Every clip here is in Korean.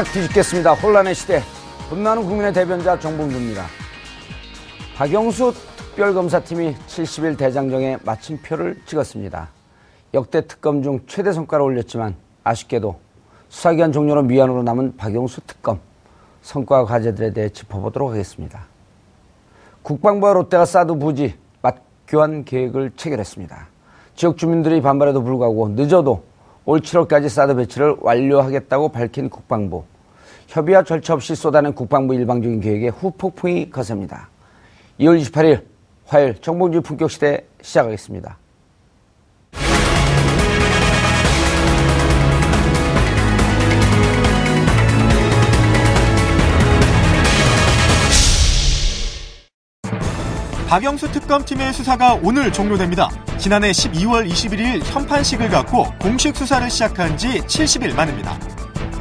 확 뒤집겠습니다. 혼란의 시대. 분나는 국민의 대변자 정봉주입니다. 박영수 특별검사팀이 70일 대장정에 마침표를 찍었습니다. 역대 특검 중 최대 성과를 올렸지만 아쉽게도 수사기간 종료로 미안으로 남은 박영수 특검 성과 과제들에 대해 짚어보도록 하겠습니다. 국방부와 롯데가 사드 부지 맞교환 계획을 체결했습니다. 지역 주민들이 반발에도 불구하고 늦어도 올 7월까지 사드 배치를 완료하겠다고 밝힌 국방부. 협의와 절차 없이 쏟아낸 국방부 일방적인 계획에 후폭풍이 거셉니다. 2월 28일 화요일 정봉주 품격시대 시작하겠습니다. 박영수 특검팀의 수사가 오늘 종료됩니다. 지난해 12월 21일 현판식을 갖고 공식 수사를 시작한 지 70일 만입니다.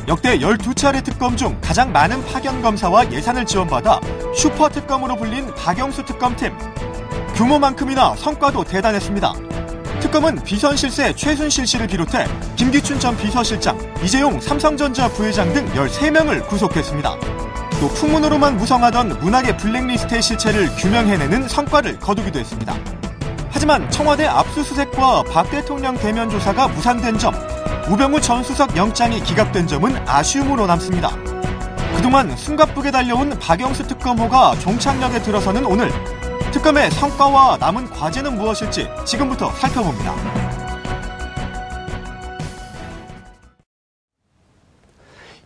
역대 12차례 특검 중 가장 많은 파견 검사와 예산을 지원받아 슈퍼 특검으로 불린 박영수 특검팀. 규모만큼이나 성과도 대단했습니다. 특검은 비선실세 최순실 씨를 비롯해 김기춘 전 비서실장, 이재용 삼성전자 부회장 등 13명을 구속했습니다. 또 풍문으로만 무성하던 문학의 블랙리스트의 실체를 규명해내는 성과를 거두기도 했습니다. 하지만 청와대 압수수색과 박 대통령 대면 조사가 무산된 점, 우병우 전 수석 영장이 기각된 점은 아쉬움으로 남습니다. 그동안 숨가쁘게 달려온 박영수 특검호가 종착역에 들어서는 오늘 특검의 성과와 남은 과제는 무엇일지 지금부터 살펴봅니다.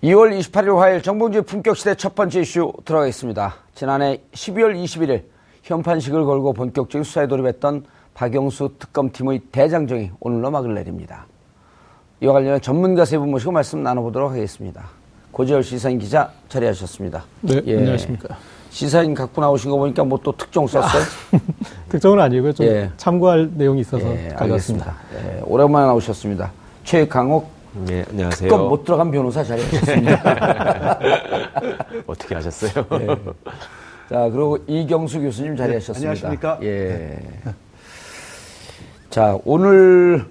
(2월 28일) 화요일 정봉주의 품격시대 첫 번째 이슈 들어가겠습니다 지난해 (12월 21일) 현판식을 걸고 본격적인 수사에 돌입했던 박영수 특검팀의 대장정이 오늘로 막을 내립니다 이와 관련해 전문가 세 분 모시고 말씀 나눠보도록 하겠습니다 고재열 시사인 기자 자리하셨습니다 네 예. 안녕하십니까 시사인 갖고 나오신 거 보니까 뭐 또 특종 썼어요? 아, 특종은 아니고요. 좀 예. 참고할 내용이 있어서 예, 가져왔습니다. 예, 오랜만에 나오셨습니다. 최강옥 네, 안녕하세요. 특검 못 들어간 변호사 자리하셨습니다. 어떻게 하셨어요? 예. 자, 그리고 이경수 교수님 자리하셨습니다. 네, 안녕하십니까? 예. 자, 오늘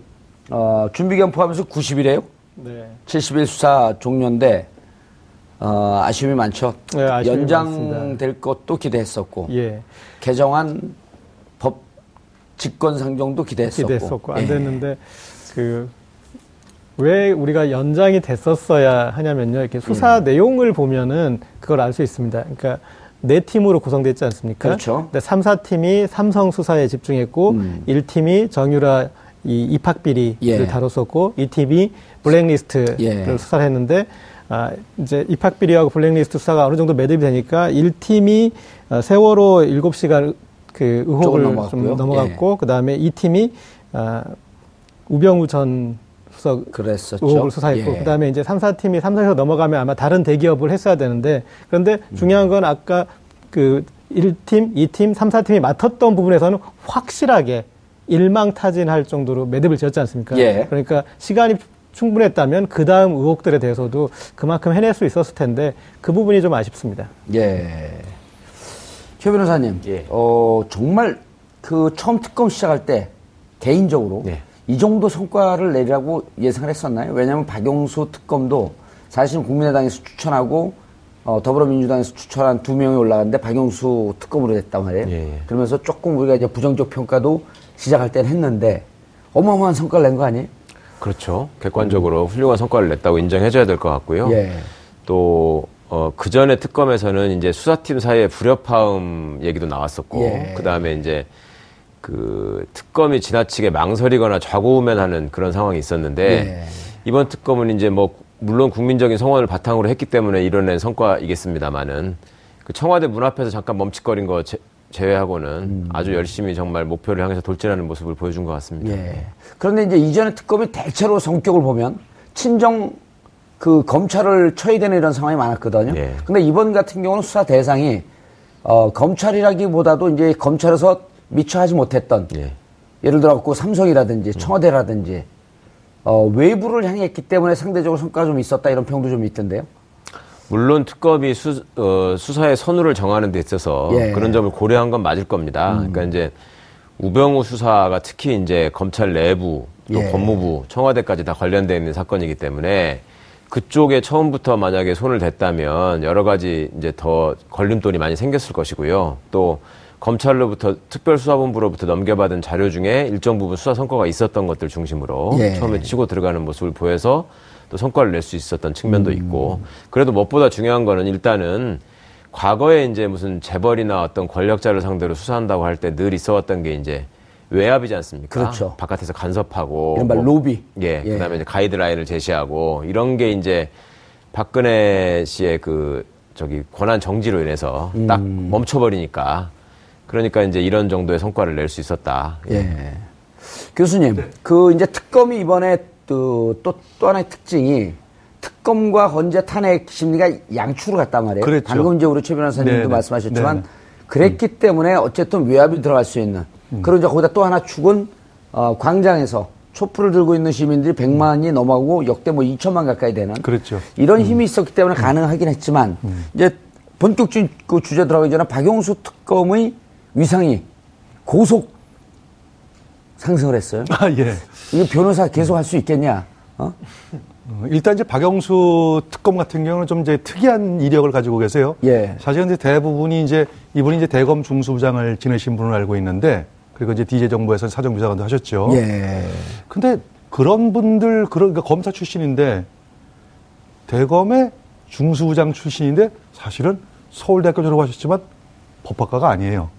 어, 준비기간 포함해서 90일이에요? 네. 70일 수사 종료인데 어, 아쉬움이 많죠. 네, 아쉬움이 연장될 많습니다. 것도 기대했었고, 예. 개정안 법 직권 상정도 기대했었고, 기대했었고 안 예. 됐는데 그. 왜 우리가 연장이 됐었어야 하냐면요. 이렇게 수사 음. 내용을 보면은 그걸 알 수 있습니다. 그러니까 네 팀으로 구성됐지 않습니까? 그렇죠. 근데 3, 4팀이 삼성 수사에 집중했고 음. 1팀이 정유라 이 입학 비리를 예. 다뤘었고 2팀이 블랙리스트를 예. 수사를 했는데 아, 이제 입학 비리하고 블랙리스트 수사가 어느 정도 매듭이 되니까 1팀이 어, 세월호 7시간 그 의혹을 좀 넘어갔고 예. 그다음에 2팀이 아, 우병우 전 수석 그랬었죠. 의혹을 수사했고 예. 그다음에 이제 3, 4팀이 삼성에서 넘어가면 아마 다른 대기업을 했어야 되는데 그런데 중요한 건 아까 그 1팀, 2팀, 3, 4팀이 맡았던 부분에서는 확실하게 일망타진할 정도로 매듭을 지었지 않습니까? 예. 그러니까 시간이 충분했다면 그 다음 의혹들에 대해서도 그만큼 해낼 수 있었을 텐데 그 부분이 좀 아쉽습니다. 예. 최 변호사님, 예. 어, 정말 그 처음 특검 시작할 때 개인적으로 예. 이 정도 성과를 내리라고 예상을 했었나요? 왜냐하면 박용수 특검도 사실 국민의당에서 추천하고 어, 더불어민주당에서 추천한 두 명이 올라갔는데 박용수 특검으로 됐단 말이에요. 예. 그러면서 조금 우리가 이제 부정적 평가도 시작할 때는 했는데 어마어마한 성과를 낸 거 아니에요? 그렇죠. 객관적으로 음. 훌륭한 성과를 냈다고 인정해줘야 될 것 같고요. 예. 또, 어, 그 전에 특검에서는 이제 수사팀 사이에 불협화음 얘기도 나왔었고, 예. 그 다음에 이제 그 특검이 지나치게 망설이거나 좌고우면하는 그런 상황이 있었는데 예. 이번 특검은 이제 뭐 물론 국민적인 성원을 바탕으로 했기 때문에 이뤄낸 성과이겠습니다만은 그 청와대 문 앞에서 잠깐 멈칫거린 거 제, 제외하고는 음. 아주 열심히 정말 목표를 향해서 돌진하는 모습을 보여준 것 같습니다. 예. 그런데 이제 이전의 특검이 대체로 성격을 보면 친정 그 검찰을 쳐야 되는 이런 상황이 많았거든요. 예. 근데 이번 같은 경우는 수사 대상이 어, 검찰이라기보다도 이제 검찰에서 미처 하지 못했던 예. 예를 들어 갖고 삼성이라든지 음. 청와대라든지 어, 외부를 향했기 때문에 상대적으로 성과가 좀 있었다 이런 평도 좀 있던데요. 물론 특검이 수, 어, 수사의 선우를 정하는 데 있어서 예. 그런 점을 고려한 건 맞을 겁니다. 음. 그러니까 이제 우병우 수사가 특히 이제 검찰 내부 또 예. 법무부 청와대까지 다 관련되어 있는 사건이기 때문에 그쪽에 처음부터 만약에 손을 댔다면 여러 가지 이제 더 걸림돌이 많이 생겼을 것이고요. 또 검찰로부터 특별수사본부로부터 넘겨받은 자료 중에 일정 부분 수사 성과가 있었던 것들 중심으로 예. 처음에 치고 들어가는 모습을 보여서 또 성과를 낼 수 있었던 측면도 음. 있고 그래도 무엇보다 중요한 거는 일단은 과거에 이제 무슨 재벌이나 어떤 권력자를 상대로 수사한다고 할 때 늘 있어왔던 게 이제 외압이지 않습니까? 그렇죠. 바깥에서 간섭하고 이른바 뭐, 로비. 예, 예. 그다음에 이제 가이드라인을 제시하고 이런 게 이제 박근혜 씨의 그 저기 권한 정지로 인해서 음. 딱 멈춰버리니까 그러니까 이제 이런 정도의 성과를 낼 수 있었다. 예. 예. 교수님, 네. 그 이제 특검이 이번에 또, 또, 또 하나의 특징이 특검과 헌재 탄핵 심리가 양추로 갔단 말이에요. 그렇죠. 방금 이제 우리 최 변호사님도 네네. 말씀하셨지만 네네. 그랬기 음. 때문에 어쨌든 외압이 들어갈 수 있는 음. 그리고 이제 거기다 또 하나 축은 어, 광장에서 촛불을 들고 있는 시민들이 100만이 넘어가고 역대 뭐 2천만 가까이 되는 그렇죠. 이런 음. 힘이 있었기 때문에 가능하긴 했지만 음. 이제 본격적인 그 주제 들어가기 전에 박용수 특검의 위상이 고속 상승을 했어요. 아, 예. 이거 변호사 계속 할 수 있겠냐? 어? 어? 일단 이제 박영수 특검 같은 경우는 좀 이제 특이한 이력을 가지고 계세요. 예. 사실은 이제 대부분이 이제 이분이 이제 대검 중수부장을 지내신 분을 알고 있는데 그리고 이제 DJ 정부에서 사정비서관도 하셨죠. 예. 근데 그런 분들 그런 그러니까 검사 출신인데 대검의 중수부장 출신인데 사실은 서울대학교 졸업하셨지만 법학과가 아니에요.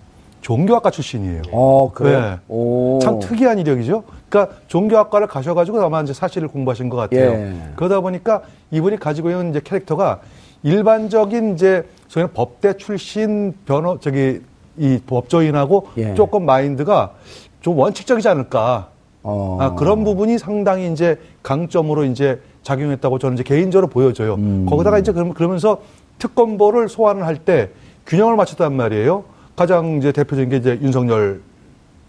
종교학과 출신이에요. 어, 그래요? 네. 참 특이한 이력이죠. 그러니까 종교학과를 가셔가지고 아마 이제 사실을 공부하신 것 같아요. 예. 그러다 보니까 이분이 가지고 있는 이제 캐릭터가 일반적인 이제 소위 법대 출신 변호 저기 이 법조인하고 예. 조금 마인드가 좀 원칙적이지 않을까. 어. 아, 그런 부분이 상당히 이제 강점으로 이제 작용했다고 저는 이제 개인적으로 보여져요. 음. 거기다가 이제 그러면서 특검보를 소환을 할 때 균형을 맞췄단 말이에요. 가장 이제 대표적인 게 이제 윤석열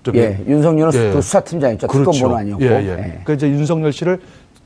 쪽에 예, 윤석열은 예. 그 수사팀장이죠. 그렇죠. 특검보는 아니었고. 예, 예. 예. 그러니까 이제 윤석열 씨를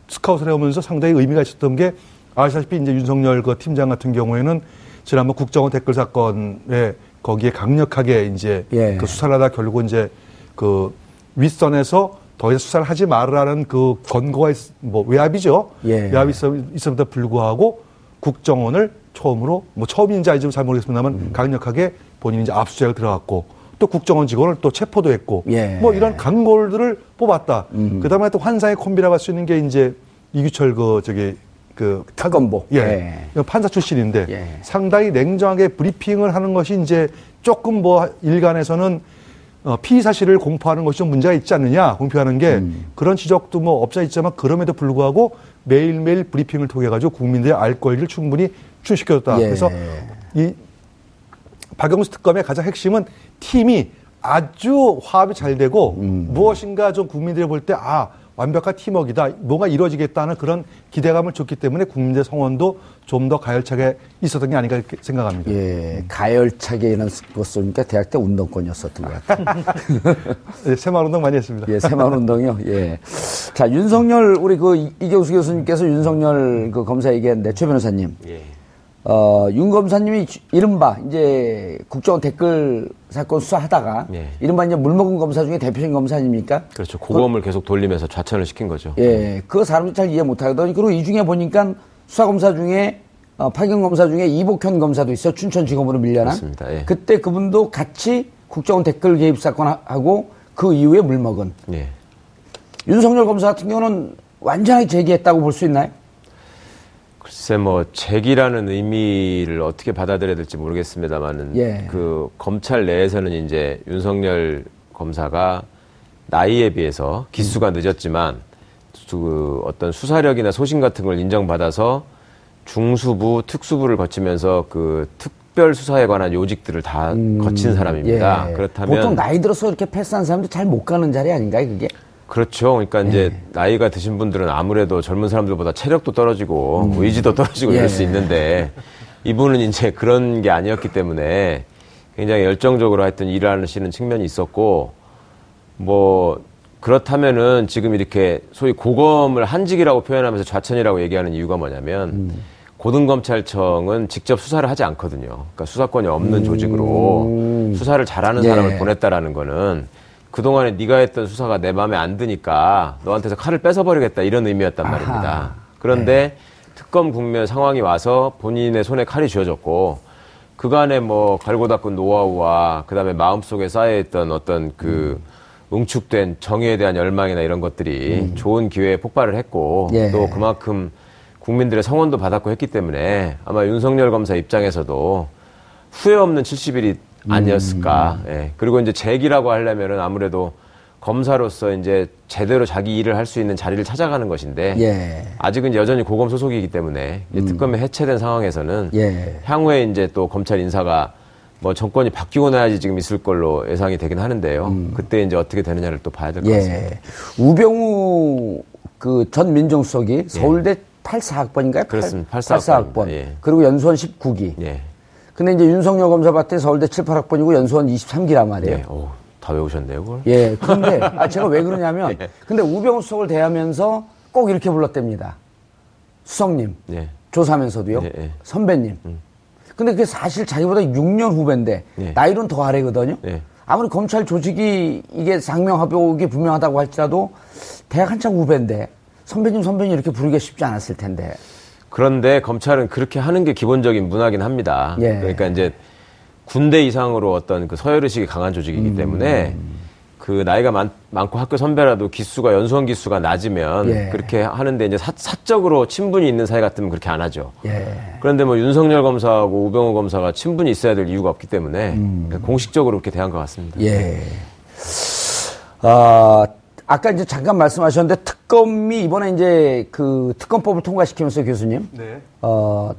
스카웃을 해오면서 상당히 의미가 있었던 게 아시다시피 이제 윤석열 그 팀장 같은 경우에는 지난번 국정원 댓글 사건에 거기에 강력하게 이제 예. 그 수사를 하다 결국 이제 그 윗선에서 더 이상 수사를 하지 말라는 그 권고가 있, 뭐 외압이죠. 예. 외압이 있음에도 불구하고 국정원을 처음으로 뭐 처음인지 아닌지 잘 모르겠습니다만 음. 강력하게 본인이 이제 압수수색 들어갔고 또 국정원 직원을 또 체포도 했고 예. 뭐 이런 강골들을 뽑았다. 음. 그다음에 또 환상의 콤비라고 할 수 있는 게 이제 이규철 그 저기 그 특검보 예. 예. 판사 출신인데 예. 상당히 냉정하게 브리핑을 하는 것이 이제 조금 뭐 일간에서는 어, 피의 사실을 공표하는 것이 좀 문제가 있지 않느냐 공표하는 게 음. 그런 지적도 뭐 없자 있지만 그럼에도 불구하고 매일매일 브리핑을 통해 가지고 국민들의 알 권리를 충분히 출시켰다. 예. 그래서 이 박영수 특검의 가장 핵심은 팀이 아주 화합이 잘 되고 음. 무엇인가 좀 국민들이 볼 때 아 완벽한 팀워크이다 뭐가 이루어지겠다는 그런 기대감을 줬기 때문에 국민들 성원도 좀 더 가열차게 있었던 게 아닌가 생각합니다. 예, 가열차게는 것 쏘니까 대학 때 운동권이었었던 것 같아요. 예, 새마을 운동 많이 했습니다. 예, 새마을 운동이요. 예. 자, 윤석열 우리 그 이경수 교수님께서 윤석열 그 검사 얘기했는데 최 변호사님. 예. 어, 윤 검사님이 이른바 이제 국정원 댓글 사건 수사하다가 예. 이른바 이제 물먹은 검사 중에 대표적인 검사 아닙니까? 그렇죠. 고검을 그, 계속 돌리면서 좌천을 시킨 거죠. 예. 그 사람도 잘 이해 못 하거든요. 그리고 이 중에 보니까 수사 검사 중에 어, 파견 검사 중에 이복현 검사도 있어 춘천지검으로 밀려난. 맞습니다. 예. 그때 그분도 같이 국정원 댓글 개입 사건하고 그 이후에 물먹은. 예. 윤석열 검사 같은 경우는 완전히 제기했다고 볼 수 있나요? 글쎄 뭐 책이라는 의미를 어떻게 받아들여야 될지 모르겠습니다만은 예. 그 검찰 내에서는 이제 윤석열 검사가 나이에 비해서 기수가 늦었지만 그 어떤 수사력이나 소신 같은 걸 인정받아서 중수부, 특수부를 거치면서 그 특별 수사에 관한 요직들을 다 음, 거친 사람입니다. 예. 그렇다면 보통 나이 들어서 이렇게 패스한 사람들 잘못 가는 자리 아닌가요, 그게? 그렇죠. 그러니까 예. 이제 나이가 드신 분들은 아무래도 젊은 사람들보다 체력도 떨어지고 음. 의지도 떨어지고 예. 이럴 수 있는데 이분은 이제 그런 게 아니었기 때문에 굉장히 열정적으로 하여튼 일을 하시는 측면이 있었고 뭐 그렇다면은 지금 이렇게 소위 고검을 한직이라고 표현하면서 좌천이라고 얘기하는 이유가 뭐냐면 음. 고등검찰청은 직접 수사를 하지 않거든요. 그러니까 수사권이 없는 음. 조직으로 수사를 잘하는 예. 사람을 보냈다라는 거는 그동안에 네가 했던 수사가 내 마음에 안 드니까 너한테서 칼을 뺏어버리겠다 이런 의미였단 아하. 말입니다. 그런데 네. 특검 국면 상황이 와서 본인의 손에 칼이 쥐어졌고 그간에 뭐 갈고 닦은 노하우와 그다음에 마음속에 쌓여있던 어떤 그 음. 응축된 정의에 대한 열망이나 이런 것들이 음. 좋은 기회에 폭발을 했고 예. 또 그만큼 국민들의 성원도 받았고 했기 때문에 아마 윤석열 검사 입장에서도 후회 없는 70일이 아니었을까. 음. 예. 그리고 이제 재기라고 하려면은 아무래도 검사로서 이제 제대로 자기 일을 할 수 있는 자리를 찾아가는 것인데 예. 아직은 여전히 고검 소속이기 때문에 음. 특검이 해체된 상황에서는 예. 향후에 이제 또 검찰 인사가 뭐 정권이 바뀌고 나야지 지금 있을 걸로 예상이 되긴 하는데요. 음. 그때 이제 어떻게 되느냐를 또 봐야 될것 예. 같습니다. 우병우 그 전 민정수석이 예. 서울대 84학번인가요? 그렇습니다. 84학번. 84학번. 예. 그리고 연수원 19기. 예. 근데 이제 윤석열 검사 봤더니 서울대 7, 8학번이고 연수원 23기란 말이에요. 예. 오, 다 외우셨네요, 그걸? 예. 근데, 아, 제가 왜 그러냐면, 예. 근데 우병우 수석을 대하면서 꼭 이렇게 불렀답니다. 수석님. 예. 조사하면서도요. 예, 예. 선배님. 음. 근데 그게 사실 자기보다 6년 후배인데 네. 나이로는 더 아래거든요. 네. 아무리 검찰 조직이 이게 상명하복이 분명하다고 할지라도 대학 한창 후배인데 선배님 선배님 이렇게 부르기가 쉽지 않았을 텐데. 그런데 검찰은 그렇게 하는 게 기본적인 문화긴 합니다. 예. 그러니까 이제 군대 이상으로 어떤 그 서열 의식이 강한 조직이기 음. 때문에 그 나이가 많, 많고 학교 선배라도 기수가 연수원 기수가 낮으면 예. 그렇게 하는데 이제 사, 사적으로 친분이 있는 사이 같으면 그렇게 안 하죠. 예. 그런데 뭐 윤석열 검사하고 우병우 검사가 친분이 있어야 될 이유가 없기 때문에 음. 공식적으로 그렇게 대한 것 같습니다. 예. 아, 아까 이제 잠깐 말씀하셨는데 특검이 이번에 이제 그 특검법을 통과시키면서 교수님, 네. 어,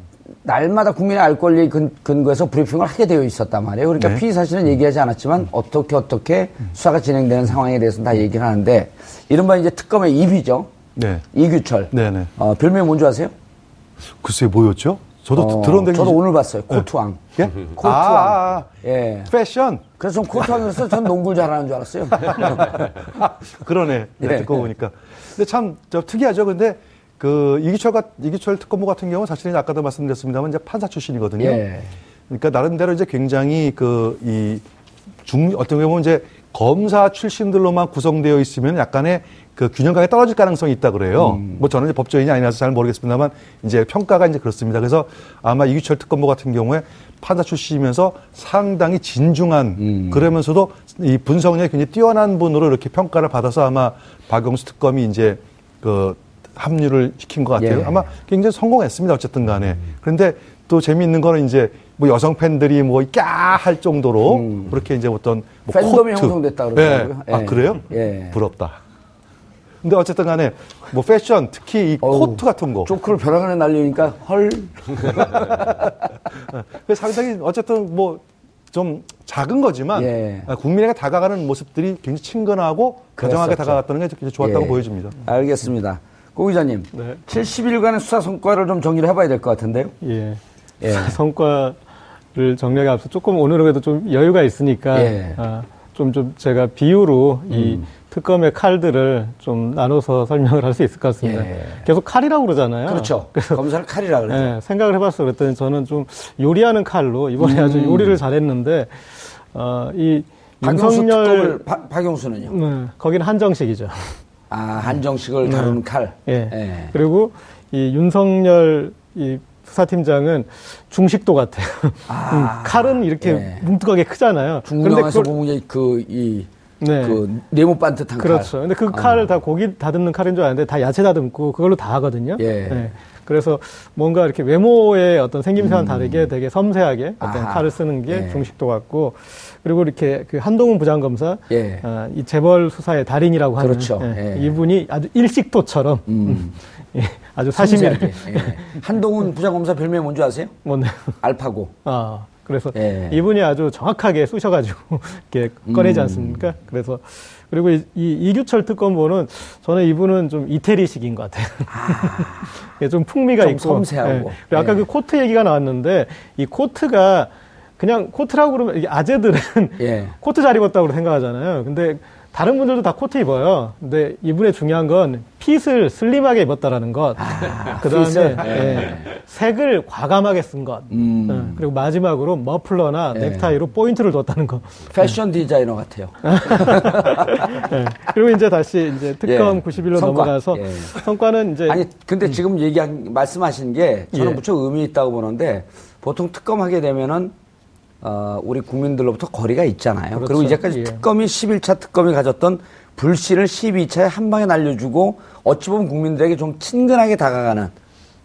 날마다 국민의 알 권리에 근, 거해서 브리핑을 하게 되어 있었단 말이에요. 그러니까 네. 피의 사실은 얘기하지 않았지만 음. 어떻게 어떻게 수사가 진행되는 상황에 대해서는 다 얘기를 하는데 이른바 이제 특검의 입이죠. 네. 이규철. 네네. 네. 어, 별명이 뭔지 아세요? 글쎄 뭐였죠? 저도 어, 들었는데 저도 오늘 봤어요. 네. 코트왕. 예? 코트왕. 아, 아, 아. 예. 패션. 그래서 전 코트왕이었어요. 전 농구를 잘하는 줄 알았어요. 그러네. 네. 듣고 보니까. 근데 참 저 특이하죠. 근데 그 이기철 같 이기철 특검부 같은 경우 는 사실은 아까도 말씀드렸습니다만 이제 판사 출신이거든요. 예. 그러니까 나름대로 이제 굉장히 그 이 중 어떤 경우는 이제 검사 출신들로만 구성되어 있으면 약간의 그 균형감이 떨어질 가능성이 있다 그래요. 음. 뭐 저는 이제 법조인이 아니라서 잘 모르겠습니다만 이제 평가가 이제 그렇습니다. 그래서 아마 이규철 특검부 같은 경우에 판사 출신이면서 상당히 진중한 음. 그러면서도 이 분석력이 굉장히 뛰어난 분으로 이렇게 평가를 받아서 아마 박영수 특검이 이제 그 합류를 시킨 것 같아요. 예. 아마 굉장히 성공했습니다. 어쨌든 간에. 음. 그런데 또 재미있는 거는 이제 뭐 여성 팬들이 뭐 까 할 정도로 음. 그렇게 이제 어떤 뭐 팬덤이 코트. 형성됐다 그러더라고요. 예. 아 그래요? 예. 부럽다. 근데 어쨌든 간에 뭐 패션 특히 이 어우, 코트 같은 거 조크를 벼랑 안에 날리니까 헐. 상당히 어쨌든 뭐 좀 작은 거지만 예. 국민에게 다가가는 모습들이 굉장히 친근하고 가정하게 다가갔다는 게 좋았다고 예. 보여집니다. 알겠습니다. 고 기자님, 네. 70일간의 수사 성과를 좀 정리를 해봐야 될 것 같은데요. 예. 예. 성과를 정리하기 앞서 조금 오늘은 그래도 좀 여유가 있으니까 예. 아, 좀, 좀 제가 비유로 음. 이 특검의 칼들을 좀 나눠서 설명을 할 수 있을 것 같습니다. 예. 계속 칼이라고 그러잖아요. 그렇죠. 그래서 검사를 칼이라고 그러죠. 예, 생각을 해봤어 그랬더니 저는 좀 요리하는 칼로 이번에 음. 아주 요리를 잘했는데 어, 이 윤석열 박영수는요? 네, 거기는 한정식이죠. 아, 한정식을 네. 다루는 칼. 예. 예. 그리고 이 윤석열 이 수사팀장은 중식도 같아요. 아, 음, 칼은 이렇게 예. 뭉툭하게 크잖아요. 중국영화에서 보면 그, 이, 네. 그 네모 반듯한 그렇죠. 칼. 근데 그 아. 칼을 다 고기 다듬는 칼인 줄 아는데 다 야채 다듬고 그걸로 다 하거든요. 예. 네. 그래서 뭔가 이렇게 외모의 어떤 생김새와는 음. 다르게 되게 섬세하게 어떤 아하. 칼을 쓰는 게 예. 중식도 같고 그리고 이렇게 그 한동훈 부장검사 예. 어, 이 재벌 수사의 달인이라고 하는 그렇죠. 예. 예. 이분이 아주 일식도처럼 음. 예, 아주 사심이 한동훈 부장검사 별명이 뭔지 아세요? 뭔데? 알파고. 아. 그래서 예. 이분이 아주 정확하게 쑤셔가지고 이렇게 꺼내지 음. 않습니까? 그래서 그리고 이, 이 이규철 특검보는 저는 이분은 좀 이태리식인 것 같아요. 아. 좀 풍미가 좀 있고. 섬세하고. 예. 아까 그 코트 얘기가 나왔는데 이 코트가 그냥 코트라고 그러면 아재들은 예. 코트 잘 입었다고 생각하잖아요. 근데 다른 분들도 다 코트 입어요. 근데 이분의 중요한 건 fit을 slim하게 입었다라는 것. 아, 그 다음에 예. 예. 색을 과감하게 쓴 것. 음. 예. 그리고 마지막으로 머플러나 예. 넥타이로 포인트를 뒀다는 것. 패션 디자이너 같아요. 예. 그리고 이제 다시 이제 특검 90일로 예. 넘어가서 성과는 이제 아니 근데 음. 지금 얘기한 말씀하신 게 저는 무척 의미 있다고 보는데 보통 특검 하게 되면은 어, 우리 국민들로부터 거리가 있잖아요. 그렇죠. 그리고 이제까지 예. 특검이 11차 특검이 가졌던 불신을 12차에 한 방에 날려주고 어찌 보면 국민들에게 좀 친근하게 다가가는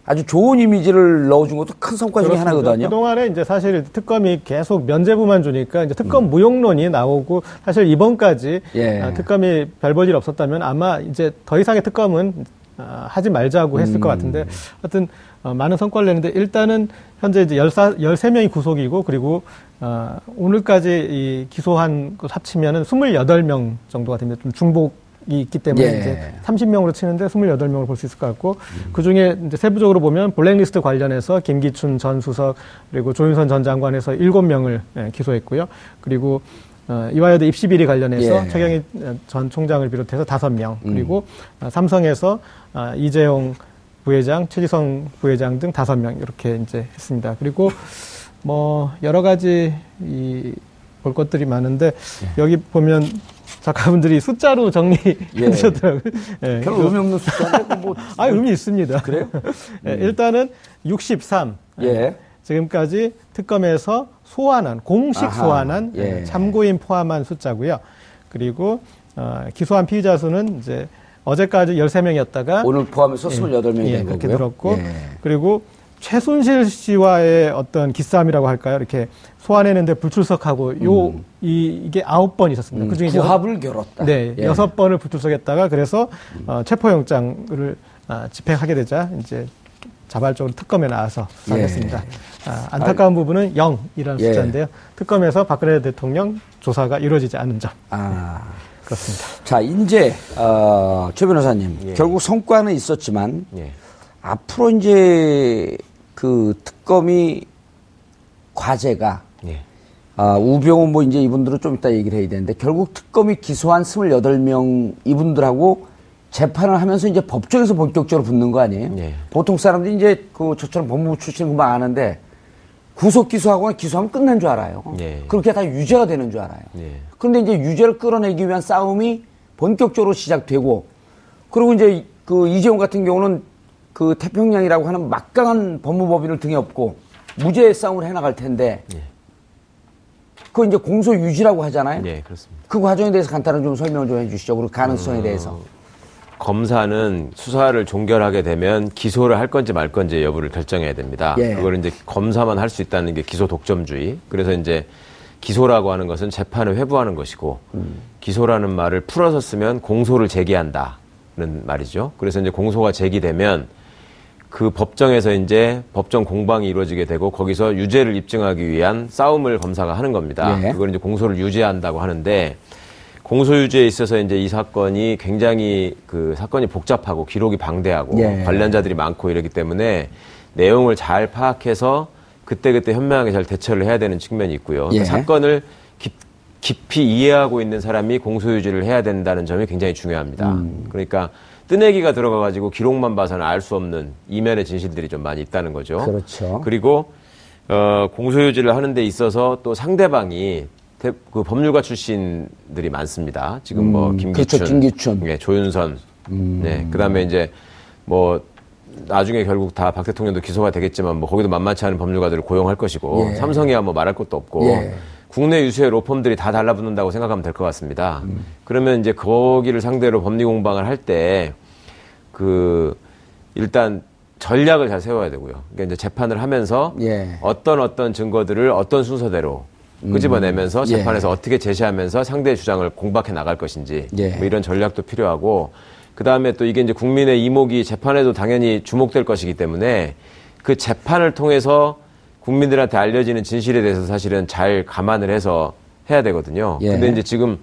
아주 좋은 이미지를 넣어준 것도 큰 성과 중에 하나거든요. 그동안에 이제 사실 특검이 계속 면제부만 주니까 이제 특검 음. 무용론이 나오고 사실 이번까지 예. 아, 특검이 별 볼 일 없었다면 아마 이제 더 이상의 특검은 아, 하지 말자고 했을 음. 것 같은데 하여튼 어, 많은 성과를 내는데 일단은 현재 이제 14, 13명이 구속이고 그리고 어, 오늘까지 이 기소한 것 합치면은 28명 정도가 됩니다. 좀 중복이 있기 때문에 예. 이제 30명으로 치는데 28명을 볼수 있을 것 같고 음. 그 중에 이제 세부적으로 보면 블랙리스트 관련해서 김기춘 전 수석 그리고 조윤선 전 장관에서 7명을 예, 기소했고요. 그리고 어, 이화여대 입시 비리 관련해서 예. 최경희 전 총장을 비롯해서 5명 그리고 음. 삼성에서 어, 이재용 부회장, 최지성 부회장 등 다섯 명 이렇게 이제 했습니다. 그리고 뭐 여러 가지 이 볼 것들이 많은데 예. 여기 보면 작가분들이 숫자로 정리해 예. 주셨더라고요. 예. 별 의미 없는 숫자인데 뭐. 아, 의미 있습니다. 그래요? 예, 일단은 63. 예. 지금까지 특검에서 소환한, 공식 아하. 소환한 예. 참고인 포함한 숫자고요. 그리고 어, 기소한 피의자 수는 이제 어제까지 13명이었다가 오늘 포함해서 28명이 예, 그렇게 거고요. 들었고 예. 그리고 최순실 씨와의 어떤 기싸움이라고 할까요? 이렇게 소환했는데 불출석하고 요 음. 이, 이게 아홉 번 있었습니다. 음, 그중에 구합을 겨뤘다. 네, 예. 여섯 번을 불출석했다가 그래서 음. 어, 체포영장을 아, 집행하게 되자 이제 자발적으로 특검에 나와서 수사했습니다. 예. 아, 안타까운 부분은 0이라는 예. 숫자인데요. 특검에서 박근혜 대통령 조사가 이루어지지 않은 점. 아. 그렇습니다. 자, 이제 어, 최 변호사님 예. 결국 성과는 있었지만 예. 앞으로 이제 그 특검이 과제가 예. 아, 우병우 뭐 이제 이분들은 좀 이따 얘기를 해야 되는데 결국 특검이 기소한 28명 이분들하고 재판을 하면서 이제 법정에서 본격적으로 붙는 거 아니에요? 예. 보통 사람들이 이제 그 저처럼 법무부 출신 금방 아는데 구속 기소하거나 기소하면 끝난 줄 알아요. 예. 그렇게 다 유죄가 되는 줄 알아요. 예. 그런데 이제 유죄를 끌어내기 위한 싸움이 본격적으로 시작되고 그리고 이제 그 이재용 같은 경우는 그 태평양이라고 하는 막강한 법무법인을 등에 업고 무죄 싸움을 해나갈 텐데 예. 그 이제 공소 유지라고 하잖아요. 네, 그렇습니다. 그 과정에 대해서 간단한 좀 설명을 좀 해주시죠. 그리고 가능성에 어... 대해서. 검사는 수사를 종결하게 되면 기소를 할 건지 말 건지 여부를 결정해야 됩니다. 예. 그걸 이제 검사만 할 수 있다는 게 기소 독점주의. 그래서 이제 기소라고 하는 것은 재판을 회부하는 것이고 음. 기소라는 말을 풀어서 쓰면 공소를 제기한다는 말이죠. 그래서 이제 공소가 제기되면 그 법정에서 이제 법정 공방이 이루어지게 되고 거기서 유죄를 입증하기 위한 싸움을 검사가 하는 겁니다. 예. 그걸 이제 공소를 유죄한다고 하는데 공소유죄에 있어서 이제 이 사건이 굉장히 그 사건이 복잡하고 기록이 방대하고 예. 관련자들이 많고 이러기 때문에 내용을 잘 파악해서 그때그때 현명하게 잘 대처를 해야 되는 측면이 있고요. 예. 그 사건을 깊, 깊이 이해하고 있는 사람이 공소유지를 해야 된다는 점이 굉장히 중요합니다. 음. 그러니까 뜨내기가 들어가가지고 기록만 봐서는 알 수 없는 이면의 진실들이 좀 많이 있다는 거죠. 그렇죠. 그리고 어, 공소유지를 하는 데 있어서 또 상대방이 그 법률가 출신들이 많습니다. 지금 뭐 음, 김기춘, 그렇죠, 김기춘. 네, 조윤선, 음. 네, 그다음에 이제 뭐 나중에 결국 다 박 대통령도 기소가 되겠지만 뭐 거기도 만만치 않은 법률가들을 고용할 것이고 예. 삼성이야 뭐 말할 것도 없고 예. 국내 유수의 로펌들이 다 달라붙는다고 생각하면 될 것 같습니다. 음. 그러면 이제 거기를 상대로 법리 공방을 할 때 그 일단 전략을 잘 세워야 되고요. 그러니까 이제 재판을 하면서 예. 어떤 어떤 증거들을 어떤 순서대로 음. 끄집어내면서 예. 재판에서 예. 어떻게 제시하면서 상대의 주장을 공박해 나갈 것인지 예. 뭐 이런 전략도 필요하고 그 다음에 또 이게 이제 국민의 이목이 재판에도 당연히 주목될 것이기 때문에 그 재판을 통해서 국민들한테 알려지는 진실에 대해서 사실은 잘 감안을 해서 해야 되거든요. 예. 근데 이제 지금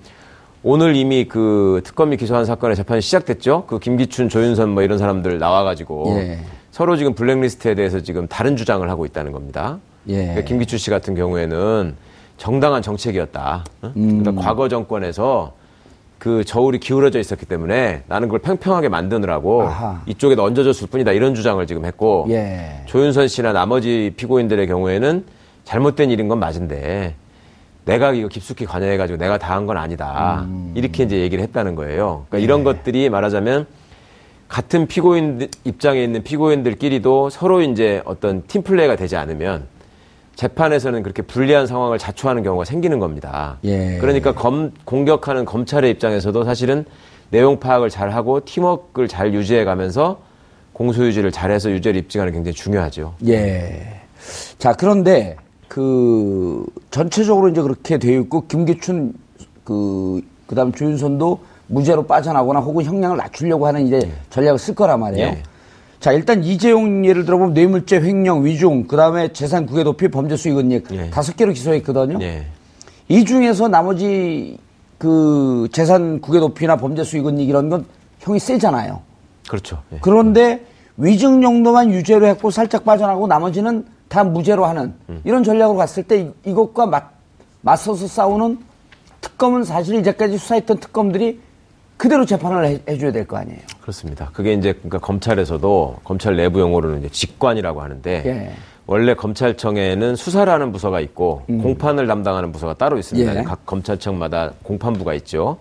오늘 이미 그 특검이 기소한 사건의 재판이 시작됐죠. 그 김기춘, 조윤선 뭐 이런 사람들 나와가지고 예. 서로 지금 블랙리스트에 대해서 지금 다른 주장을 하고 있다는 겁니다. 예. 그러니까 김기춘 씨 같은 경우에는 정당한 정책이었다. 음. 그러니까 과거 정권에서 그 저울이 기울어져 있었기 때문에 나는 그걸 평평하게 만드느라고 아하. 이쪽에 얹어졌을 뿐이다 이런 주장을 지금 했고 예. 조윤선 씨나 나머지 피고인들의 경우에는 잘못된 일인 건 맞은데 내가 이거 깊숙이 관여해가지고 내가 다 한 건 아니다 음. 이렇게 이제 얘기를 했다는 거예요. 그러니까 예. 이런 것들이 말하자면 같은 피고인 입장에 있는 피고인들끼리도 서로 이제 어떤 팀 플레이가 되지 않으면 재판에서는 그렇게 불리한 상황을 자초하는 경우가 생기는 겁니다. 예. 그러니까 검, 공격하는 검찰의 입장에서도 사실은 내용 파악을 잘 하고 팀워크를 잘 유지해 가면서 공소 유지를 잘해서 유죄를 입증하는 게 굉장히 중요하죠. 예. 자, 그런데 그 전체적으로 이제 그렇게 되어 있고 김기춘 그 그다음 조윤선도 무죄로 빠져나거나 혹은 형량을 낮추려고 하는 이제 예. 전략을 쓸 거란 말이에요. 예. 자, 일단 이재용 예를 들어보면 뇌물죄, 횡령, 위중, 그 다음에 재산 국외 도피, 범죄 수익 은닉 예. 다섯 개로 기소했거든요. 예. 이 중에서 나머지 그 재산 국외 도피나 범죄 수익 은닉 이런 건 형이 세잖아요. 그렇죠. 예. 그런데 위증 정도만 유죄로 했고 살짝 빠져나가고 나머지는 다 무죄로 하는 음. 이런 전략으로 갔을 때 이것과 맞, 맞서서 싸우는 특검은 사실 이제까지 수사했던 특검들이 그대로 재판을 해, 해줘야 될 거 아니에요. 그렇습니다. 그게 이제 그러니까 검찰에서도 검찰 내부 용어로는 이제 직관이라고 하는데 예. 원래 검찰청에는 수사라는 부서가 있고 음. 공판을 담당하는 부서가 따로 있습니다. 예. 각 검찰청마다 공판부가 있죠.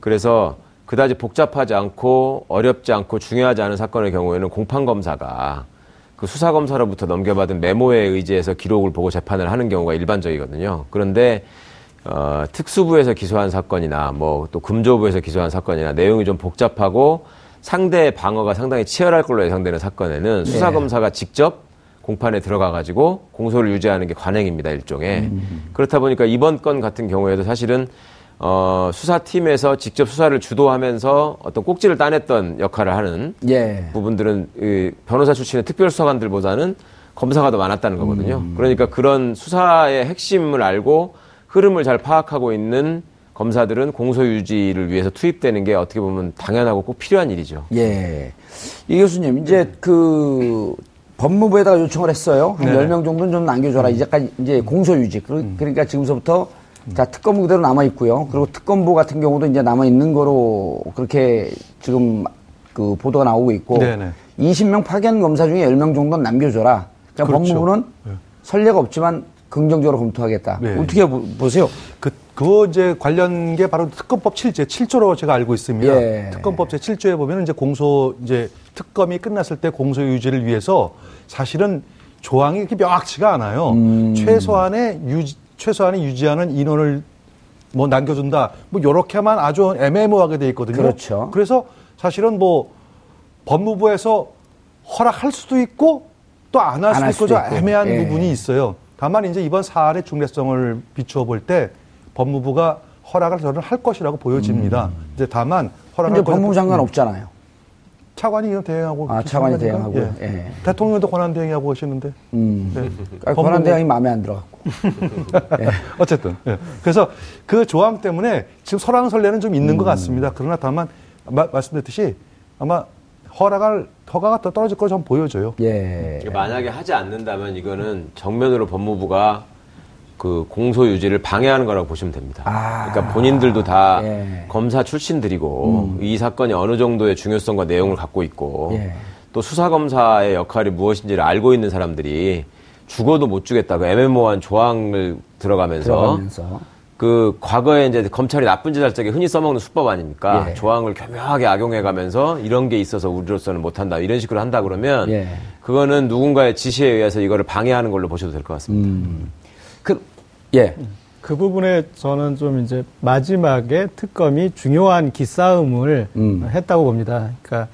그래서 그다지 복잡하지 않고 어렵지 않고 중요하지 않은 사건의 경우에는 공판 검사가 그 수사 검사로부터 넘겨받은 메모에 의지해서 기록을 보고 재판을 하는 경우가 일반적이거든요. 그런데 어, 특수부에서 기소한 사건이나 뭐 또 금조부에서 기소한 사건이나 내용이 좀 복잡하고 상대 방어가 상당히 치열할 걸로 예상되는 사건에는 네. 수사검사가 직접 공판에 들어가 가지고 공소를 유지하는 게 관행입니다 일종의 음. 그렇다 보니까 이번 건 같은 경우에도 사실은 어, 수사팀에서 직접 수사를 주도하면서 어떤 꼭지를 따냈던 역할을 하는 예. 부분들은 이 변호사 출신의 특별수사관들보다는 검사가 더 많았다는 거거든요. 음. 그러니까 그런 수사의 핵심을 알고 흐름을 잘 파악하고 있는 검사들은 공소 유지를 위해서 투입되는 게 어떻게 보면 당연하고 꼭 필요한 일이죠. 예. 이 교수님, 이제 그 법무부에다가 요청을 했어요. 한 네. 10명 정도는 좀 남겨줘라. 음. 이제까지 이제 공소 유지. 음. 그러니까 지금서부터 자, 특검부 그대로 남아 있고요. 그리고 특검부 같은 경우도 이제 남아 있는 거로 그렇게 지금 그 보도가 나오고 있고 네네. 20명 파견 검사 중에 10명 정도는 남겨줘라. 그러니까 그렇죠. 법무부는 네. 선례가 없지만 긍정적으로 검토하겠다. 네. 어떻게 보 세요? 그, 그 이제 관련 게 바로 특검법 7제 7조로 제가 알고 있습니다. 예. 특검법 제 7조에 보면 이제 공소 이제 특검이 끝났을 때 공소 유지를 위해서 사실은 조항이 이렇게 명확치가 않아요. 음. 최소한의 유지, 최소한의 유지하는 인원을 뭐 남겨준다. 뭐 요렇게만 아주 애매모호하게 돼 있거든요. 그렇죠. 그래서 사실은 뭐 법무부에서 허락할 수도 있고 또 안 할 수도, 있고 좀 애매한 예. 부분이 있어요. 다만 이제 이번 사안의 중대성을 비추어 볼 때 법무부가 허락을 저는 할 것이라고 보여집니다. 음. 이제 다만 허락을 근데 법무부 장관 음. 없잖아요. 차관이 대행하고 아 차관이 대행하고 예. 예. 대통령도 권한 대행하고 하시는데 음. 네. 권한 대행이 마음에 안 들어갔고 예. 어쨌든 예. 그래서 그 조항 때문에 지금 설왕설래는 좀 있는 음. 것 같습니다. 그러나 다만 마, 말씀드렸듯이 아마 허락을 허가가 더 떨어질 걸좀 보여줘요. 예. 만약에 하지 않는다면 이거는 정면으로 법무부가 그 공소 유지를 방해하는 거라고 보시면 됩니다. 아, 그러니까 본인들도 다 예. 검사 출신들이고 음. 이 사건이 어느 정도의 중요성과 내용을 갖고 있고 예. 또 수사 검사의 역할이 무엇인지를 알고 있는 사람들이 죽어도 못 주겠다고 애매모호한 조항을 들어가면서, 들어가면서. 그 과거에 이제 검찰이 나쁜 짓 할 적에 흔히 써먹는 수법 아닙니까? 예. 조항을 교묘하게 악용해가면서 이런 게 있어서 우리로서는 못한다 이런 식으로 한다 그러면 예. 그거는 누군가의 지시에 의해서 이거를 방해하는 걸로 보셔도 될 것 같습니다. 음. 그 예. 그 부분에 저는 좀 이제 마지막에 특검이 중요한 기싸움을 음. 했다고 봅니다. 그러니까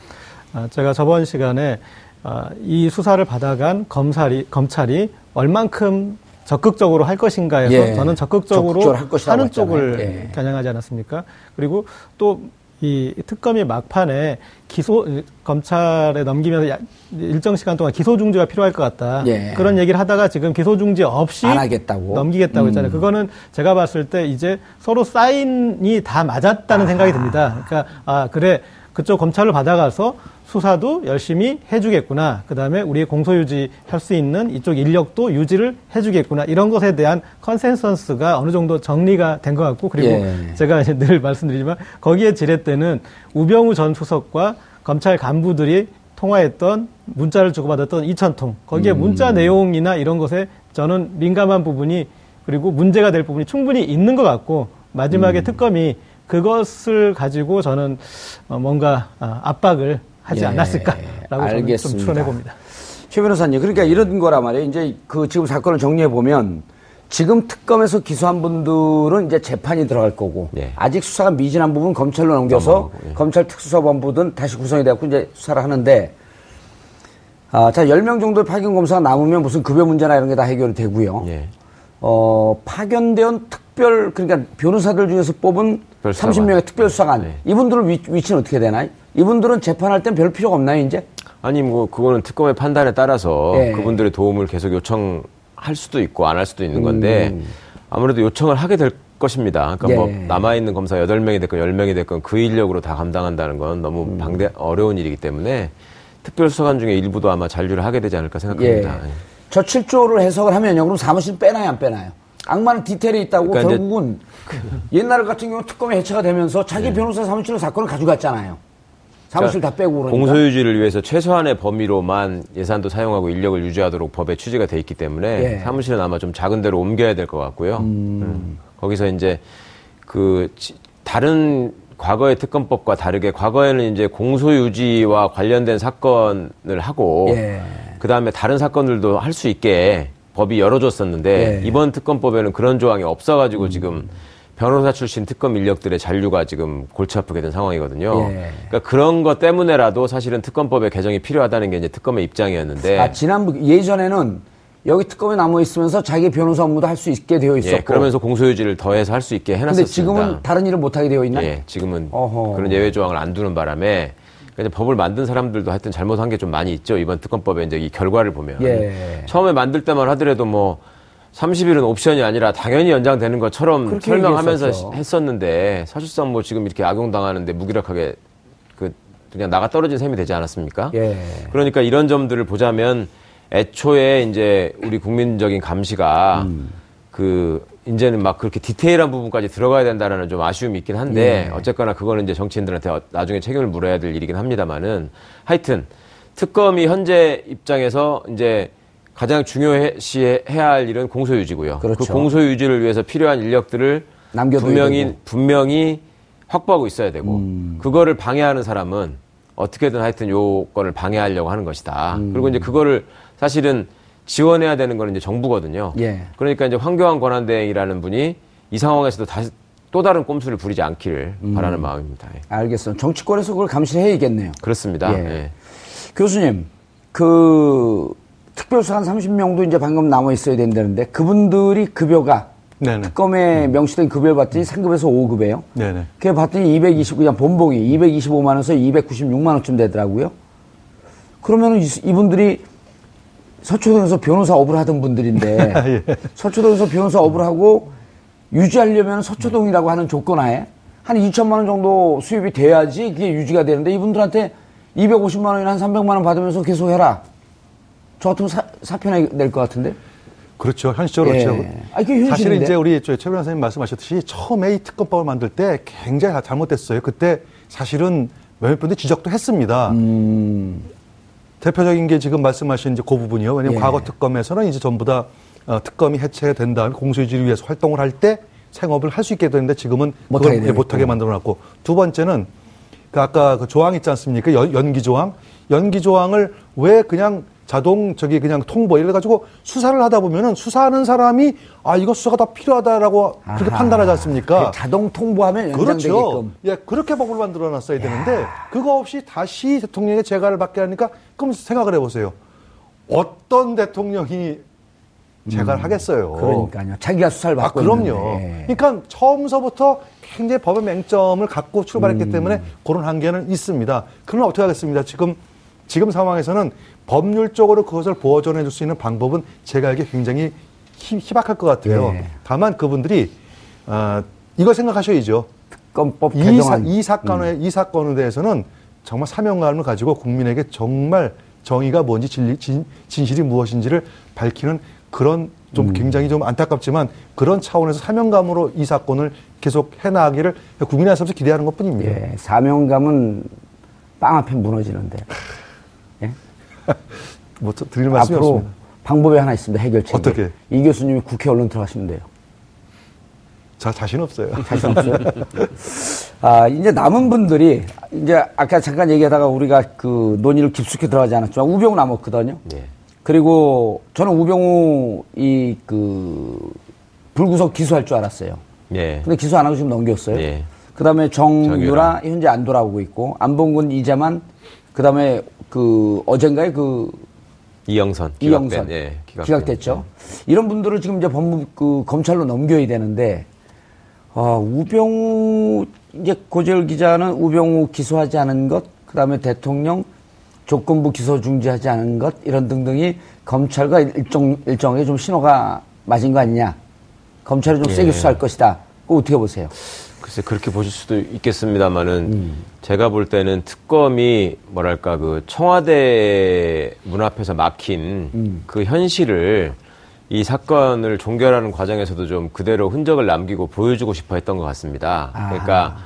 아, 제가 저번 시간에 어, 이 수사를 받아간 검찰이 검찰이 얼만큼 적극적으로 할 것인가에서 예. 저는 적극적으로, 하는 쪽을 예. 겨냥하지 않았습니까? 그리고 또 이 특검이 막판에 기소 검찰에 넘기면서 일정 시간 동안 기소 중지가 필요할 것 같다 예. 그런 얘기를 하다가 지금 기소 중지 없이 넘기겠다고 음. 했잖아요. 그거는 제가 봤을 때 이제 서로 사인이 다 맞았다는 아하. 생각이 듭니다. 그러니까 아 그래 그쪽 검찰로 받아가서 수사도 열심히 해주겠구나. 그 다음에 우리의 공소유지 할 수 있는 이쪽 인력도 유지를 해주겠구나. 이런 것에 대한 consensus가 어느 정도 정리가 된 것 같고, 그리고 예. 제가 이제 늘 말씀드리지만 거기에 지렛대는 우병우 전 수석과 검찰 간부들이 통화했던 문자를 주고받았던 2천 통. 거기에 음. 문자 내용이나 이런 것에 저는 민감한 부분이 그리고 문제가 될 부분이 충분히 있는 것 같고 마지막에 음. 특검이 그것을 가지고 저는 어, 뭔가 아, 압박을 하지 예, 않았을까라고 저는 좀 추론해 봅니다. 최 변호사님, 그러니까 이런 거라 말이에요. 이제 그 지금 사건을 정리해 보면 지금 특검에서 기소한 분들은 이제 재판이 들어갈 거고 예. 아직 수사가 미진한 부분 검찰로 넘겨서 예. 검찰 특수사본부든 다시 구성이 되고 이제 수사를 하는데 아, 자, 10명 정도의 파견 검사가 남으면 무슨 급여 문제나 이런 게 다 해결이 되고요. 예. 어, 파견대원 특 별 그러니까 변호사들 중에서 뽑은 30명의 특별수사관 네. 이분들은 위, 위치는 어떻게 되나요? 이분들은 재판할 땐 별 필요가 없나요, 이제? 아니, 뭐, 그거는 특검의 판단에 따라서 네. 그분들의 도움을 계속 요청할 수도 있고 안 할 수도 있는 건데 음. 아무래도 요청을 하게 될 것입니다. 그러니까 뭐 예. 뭐 남아있는 검사 8명이 됐건 10명이 됐건 그 인력으로 다 감당한다는 건 너무 음. 방대, 어려운 일이기 때문에 특별수사관 중에 일부도 아마 잔류를 하게 되지 않을까 생각합니다. 예. 저 7조를 해석을 하면요. 그럼 사무실 빼나요, 안 빼나요? 악마는 디테일이 있다고 그러니까 결국은 옛날 같은 경우 특검이 해체가 되면서 자기 네. 변호사 사무실로 사건을 가져갔잖아요. 사무실 그러니까 다 빼고 그러니까. 공소유지를 위해서 최소한의 범위로만 예산도 사용하고 인력을 유지하도록 법에 취지가 돼 있기 때문에 예. 사무실은 아마 좀 작은 데로 옮겨야 될 것 같고요. 음. 음. 거기서 이제 그 다른 과거의 특검법과 다르게 과거에는 이제 공소유지와 관련된 사건을 하고 예. 그 다음에 다른 사건들도 할 수 있게 법이 열어줬었는데 예. 이번 특검법에는 그런 조항이 없어가지고 음. 지금 변호사 출신 특검 인력들의 잔류가 지금 골치 아프게 된 상황이거든요. 예. 그러니까 그런 것 때문에라도 사실은 특검법의 개정이 필요하다는 게 이제 특검의 입장이었는데. 아, 지난번 예전에는 여기 특검에 남아 있으면서 자기 변호사 업무도 할 수 있게 되어 있었고. 예, 그러면서 공소유지를 더해서 할 수 있게 해놨습니다. 근데 지금은 다른 일을 못 하게 되어 있나요? 예, 지금은 어허. 그런 예외 조항을 안 두는 바람에 그러니까 법을 만든 사람들도 하여튼 잘못한 게 좀 많이 있죠. 이번 특검법의 이제 이 결과를 보면. 예. 처음에 만들 때만 하더라도 뭐 30일은 옵션이 아니라 당연히 연장되는 것처럼 설명하면서 얘기했었죠. 했었는데 사실상 뭐 지금 이렇게 악용당하는데 무기력하게 그 그냥 나가 떨어진 셈이 되지 않았습니까? 예. 그러니까 이런 점들을 보자면 애초에 이제 우리 국민적인 감시가 음. 그 이제는 막 그렇게 디테일한 부분까지 들어가야 된다라는 좀 아쉬움이 있긴 한데 예. 어쨌거나 그거는 이제 정치인들한테 어, 나중에 책임을 물어야 될 일이긴 합니다만은 하여튼 특검이 현재 입장에서 이제 가장 중요시해야 할 일은 공소유지고요. 그 그렇죠. 그 공소유지를 위해서 필요한 인력들을 분명히 되고. 분명히 확보하고 있어야 되고 음. 그거를 방해하는 사람은 어떻게든 하여튼 요건을 방해하려고 하는 것이다. 음. 그리고 이제 그거를 사실은 지원해야 되는 거는 이제 정부거든요. 예. 그러니까 이제 황교안 권한대행이라는 분이 이 상황에서도 다시 또 다른 꼼수를 부리지 않기를 음. 바라는 마음입니다. 예. 알겠습니다. 정치권에서 그걸 감시해야겠네요. 그렇습니다. 예. 예. 교수님, 그 특별수사 한 30명도 이제 방금 남아 있어야 된다는데 그분들이 급여가 네네. 특검에 음. 명시된 급여를 봤더니 3급에서 5급이에요. 네네. 그게 봤더니 220, 그냥 본봉이 225만 원에서 296만 원쯤 되더라고요. 그러면은 이분들이 서초동에서 변호사 업을 하던 분들인데 예. 서초동에서 변호사 업을 하고 유지하려면 서초동이라고 하는 조건 하에 한 2천만 원 정도 수입이 돼야지 그게 유지가 되는데 이분들한테 250만 원이나 한 300만 원 받으면서 계속 해라. 저 같으면 사, 사표내 낼것 같은데? 그렇죠. 현실적으로 예. 그렇죠. 아, 사실은 이제 우리 최 변호사님 말씀하셨듯이 처음에 이 특검법을 만들 때 굉장히 잘못됐어요. 그때 사실은 몇몇 분들이 지적도 했습니다. 음. 대표적인 게 지금 말씀하신 이제 그 부분이요. 왜냐하면 예. 과거 특검에서는 이제 전부 다 어, 특검이 해체된 다음에 공소유지를 위해서 활동을 할 때 생업을 할 수 있게 되는데 지금은 못하게, 그걸 못하게 만들어 놨고 두 번째는 그 아까 그 조항 있지 않습니까? 연, 연기 조항. 연기 조항을 왜 그냥 자동 저기 그냥 통보 이래 가지고 수사를 하다 보면은 수사하는 사람이 아 이거 수사가 더 필요하다라고 아하. 그렇게 판단하지 않습니까? 자동 통보하면 연장되게끔. 그렇죠. 예, 그렇게 법을 만들어 놨어야 되는데 그거 없이 다시 대통령의 재가를 받게 하니까 그럼 생각을 해 보세요. 어떤 대통령이 재가를 음, 하겠어요. 그러니까요. 자기가 수사를 아, 받고 아, 그럼요. 있는데. 그러니까 처음서부터 굉장히 법의 맹점을 갖고 출발했기 음. 때문에 그런 한계는 있습니다. 그러면 어떻게 하겠습니다. 지금 지금 상황에서는 법률적으로 그것을 보호전해 줄 수 있는 방법은 제가 알기에 굉장히 희, 박할 것 같아요. 네. 다만 그분들이 어, 이거 생각하셔야죠. 특검법 이, 사, 이 사건에 음. 이 사건에 대해서는 정말 사명감을 가지고 국민에게 정말 정의가 뭔지 진리, 진, 진실이 무엇인지를 밝히는 그런 좀 음. 굉장히 좀 안타깝지만 그런 차원에서 사명감으로 이 사건을 계속 해나가기를 국민한테 기대하는 것 뿐입니다. 예, 사명감은 빵 앞에 무너지는데. 예? 뭐 드릴 말씀이 앞으로 없습니다. 방법이 하나 있습니다. 해결책. 어떻게? 이 교수님이 국회 얼른 들어가시면 돼요. 자, 자신 없어요. 자신 없어요? 아, 이제 남은 분들이, 이제 아까 잠깐 얘기하다가 우리가 그 논의를 깊숙이 들어가지 않았지만 우병우 남았거든요. 네. 그리고 저는 우병우 이 그 불구속 기소할 줄 알았어요. 네. 근데 기소 안 하고 지금 넘겼어요. 네. 그 다음에 정유라 현재 안 돌아오고 있고 안봉근 이재만 그 다음에 그 어젠가에 그 이영선 이영선 예, 기각됐. 죠 네. 이런 분들을 지금 이제 법무 그 검찰로 넘겨야 되는데 어, 우병우 이제 고재열 기자는 우병우 기소하지 않은 것 그다음에 대통령 조건부 기소 중지하지 않은 것 이런 등등이 검찰과 일정 일정하게 좀 신호가 맞은 거 아니냐 검찰이 좀 예. 세게 수사할 것이다. 그거 어떻게 보세요? 글쎄 그렇게 보실 수도 있겠습니다만은 음. 제가 볼 때는 특검이 뭐랄까 그 청와대 문 앞에서 막힌 음. 그 현실을 이 사건을 종결하는 과정에서도 좀 그대로 흔적을 남기고 보여주고 싶어 했던 것 같습니다. 아. 그러니까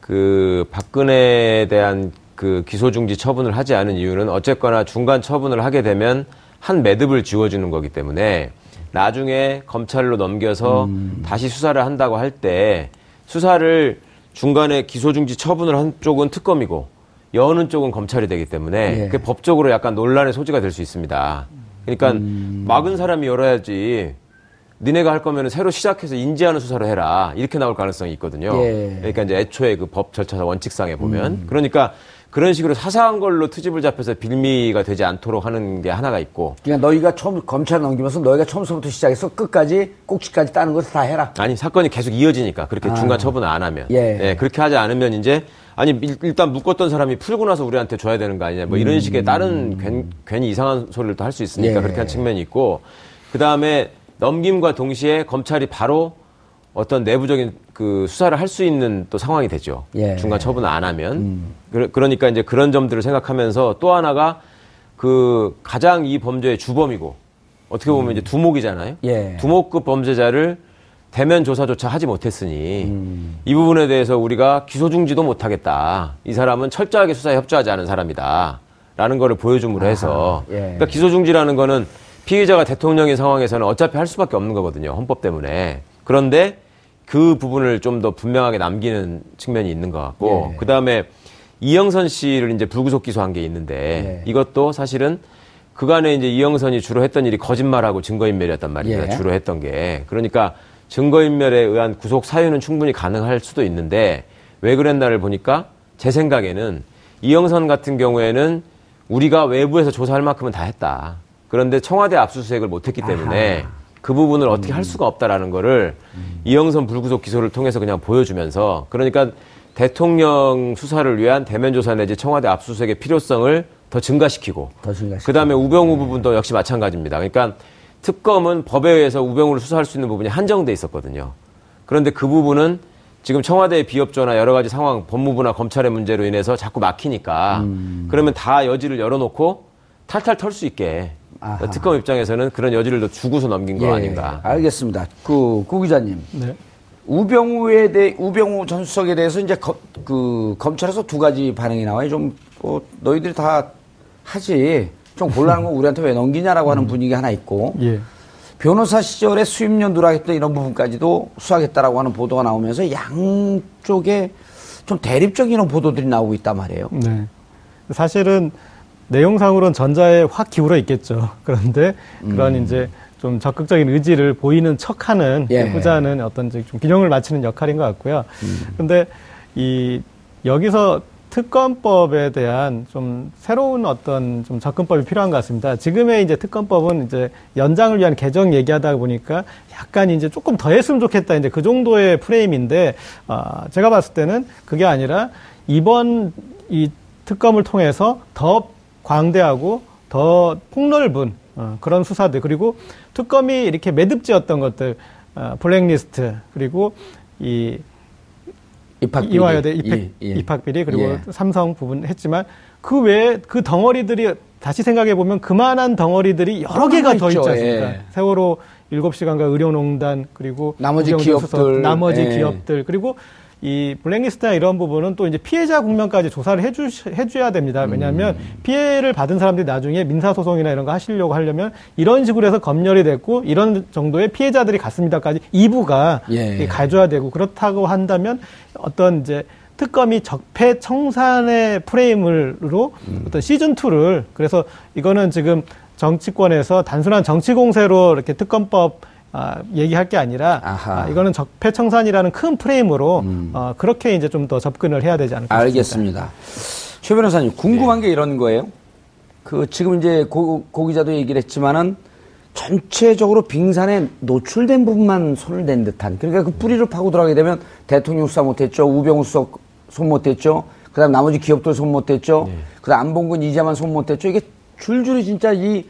그 박근혜에 대한 그 기소 중지 처분을 하지 않은 이유는 어쨌거나 중간 처분을 하게 되면 한 매듭을 지워주는 거기 때문에 나중에 검찰로 넘겨서 음. 다시 수사를 한다고 할 때 수사를 중간에 기소 중지 처분을 한 쪽은 특검이고 여는 쪽은 검찰이 되기 때문에 예. 그 법적으로 약간 논란의 소지가 될 수 있습니다. 그러니까 음. 막은 사람이 열어야지 니네가 할 거면 새로 시작해서 인지하는 수사를 해라 이렇게 나올 가능성이 있거든요. 예. 그러니까 이제 애초에 그 법 절차 원칙상에 보면 음. 그러니까 그런 식으로 사사한 걸로 트집을 잡혀서 빌미가 되지 않도록 하는 게 하나가 있고. 그냥 너희가 처음 검찰 넘기면서 너희가 처음부터 시작해서 끝까지 꼭지까지 따는 것을 다 해라. 아니 사건이 계속 이어지니까 그렇게 아. 중간 처분을 안 하면. 예. 예. 그렇게 하지 않으면 이제 아니 일단 묶었던 사람이 풀고 나서 우리한테 줘야 되는 거 아니냐 뭐 이런 음. 식의 다른 괜, 괜히 이상한 소리를 또 할 수 있으니까 예. 그렇게 한 측면이 있고 그 다음에 넘김과 동시에 검찰이 바로 어떤 내부적인 그 수사를 할 수 있는 또 상황이 되죠. 예. 중간 처분을 안 하면. 음. 그, 러 니까 이제 그런 점들을 생각하면서 또 하나가 그 가장 이 범죄의 주범이고 어떻게 보면 음. 이제 두목이잖아요. 예. 두목급 범죄자를 대면 조사조차 하지 못했으니 음. 이 부분에 대해서 우리가 기소 중지도 못하겠다. 이 사람은 철저하게 수사에 협조하지 않은 사람이다. 라는 거를 보여줌으로 해서 예. 그러니까 기소 중지라는 거는 피의자가 대통령인 상황에서는 어차피 할 수밖에 없는 거거든요. 헌법 때문에. 그런데 그 부분을 좀 더 분명하게 남기는 측면이 있는 것 같고 예. 그 다음에 이영선 씨를 이제 불구속 기소한 게 있는데 예. 이것도 사실은 그간에 이제 이영선이 주로 했던 일이 거짓말하고 증거인멸이었단 말입니다. 예. 주로 했던 게 그러니까 증거인멸에 의한 구속 사유는 충분히 가능할 수도 있는데 왜 그랬나를 보니까 제 생각에는 이영선 같은 경우에는 우리가 외부에서 조사할 만큼은 다 했다. 그런데 청와대 압수수색을 못했기 때문에 아하. 그 부분을 어떻게 할 수가 없다라는 거를 음. 이영선 불구속 기소를 통해서 그냥 보여주면서 그러니까 대통령 수사를 위한 대면 조사 내지 청와대 압수수색의 필요성을 더 증가시키고, 더 증가시키고. 그다음에 우병우 네. 부분도 역시 마찬가지입니다. 그러니까 특검은 법에 의해서 우병우를 수사할 수 있는 부분이 한정돼 있었거든요. 그런데 그 부분은 지금 청와대의 비협조나 여러 가지 상황, 법무부나 검찰의 문제로 인해서 자꾸 막히니까 음. 그러면 다 여지를 열어놓고 탈탈 털 수 있게 아하. 특검 입장에서는 그런 여지를 더 주고서 넘긴 거 예, 아닌가. 알겠습니다. 그, 구 기자님. 네. 우병우에 대해, 우병우 전 수석에 대해서 이제 거, 그, 검찰에서 두 가지 반응이 나와요. 좀, 뭐, 너희들이 다 하지. 좀 곤란한 거 우리한테 왜 넘기냐라고 하는 음. 분위기 하나 있고. 예. 변호사 시절에 수임료 누락했던 이런 부분까지도 수하겠다라고 하는 보도가 나오면서 양쪽에 좀 대립적인 보도들이 나오고 있단 말이에요. 네. 사실은 내용상으로는 전자에 확 기울어 있겠죠. 그런데 그런 음. 이제 좀 적극적인 의지를 보이는 척하는 예. 후자는 어떤 좀 균형을 맞추는 역할인 것 같고요. 음. 근데 이 여기서 특검법에 대한 좀 새로운 어떤 좀 접근법이 필요한 것 같습니다. 지금의 이제 특검법은 이제 연장을 위한 개정 얘기하다 보니까 약간 이제 조금 더 했으면 좋겠다 이제 그 정도의 프레임인데 어, 제가 봤을 때는 그게 아니라 이번 이 특검을 통해서 더 광대하고 더 폭넓은 어, 그런 수사들 그리고 특검이 이렇게 매듭지었던 것들 어, 블랙리스트 그리고 이 입학비리. 이화여대 입학, 예, 예. 입학비리 그리고 예. 삼성 부분 했지만 그 외에 그 덩어리들이 다시 생각해 보면 그만한 덩어리들이 여러 개가 더 있지 않습니까? 예. 세월호 7시간과 의료농단 그리고 나머지 기업들 수석, 나머지 예. 기업들 그리고 이 블랙리스트나 이런 부분은 또 이제 피해자 국면까지 조사를 해주, 해줘야 됩니다. 왜냐하면 음. 피해를 받은 사람들이 나중에 민사소송이나 이런 거 하시려고 하려면 이런 식으로 해서 검열이 됐고 이런 정도의 피해자들이 갔습니다까지 2부가 예. 가져야 되고 그렇다고 한다면 어떤 이제 특검이 적폐 청산의 프레임으로 음. 어떤 시즌 2를 그래서 이거는 지금 정치권에서 단순한 정치 공세로 이렇게 특검법 아, 얘기할 게 아니라 아, 이거는 적폐청산이라는 큰 프레임으로 음. 어, 그렇게 이제 좀 더 접근을 해야 되지 않을까 알겠습니다. 싶습니다. 최 변호사님 궁금한 네. 게 이런 거예요. 그 지금 이제 고, 고 기자도 얘기를 했지만은 전체적으로 빙산에 노출된 부분만 손을 댄 듯한 그러니까 그 뿌리를 파고 들어가게 되면 대통령 수사 못했죠 우병우 수석 손 못했죠 그다음 나머지 기업들 손 못했죠 네. 그다음 안봉근 이자만 손 못했죠 이게 줄줄이 진짜 이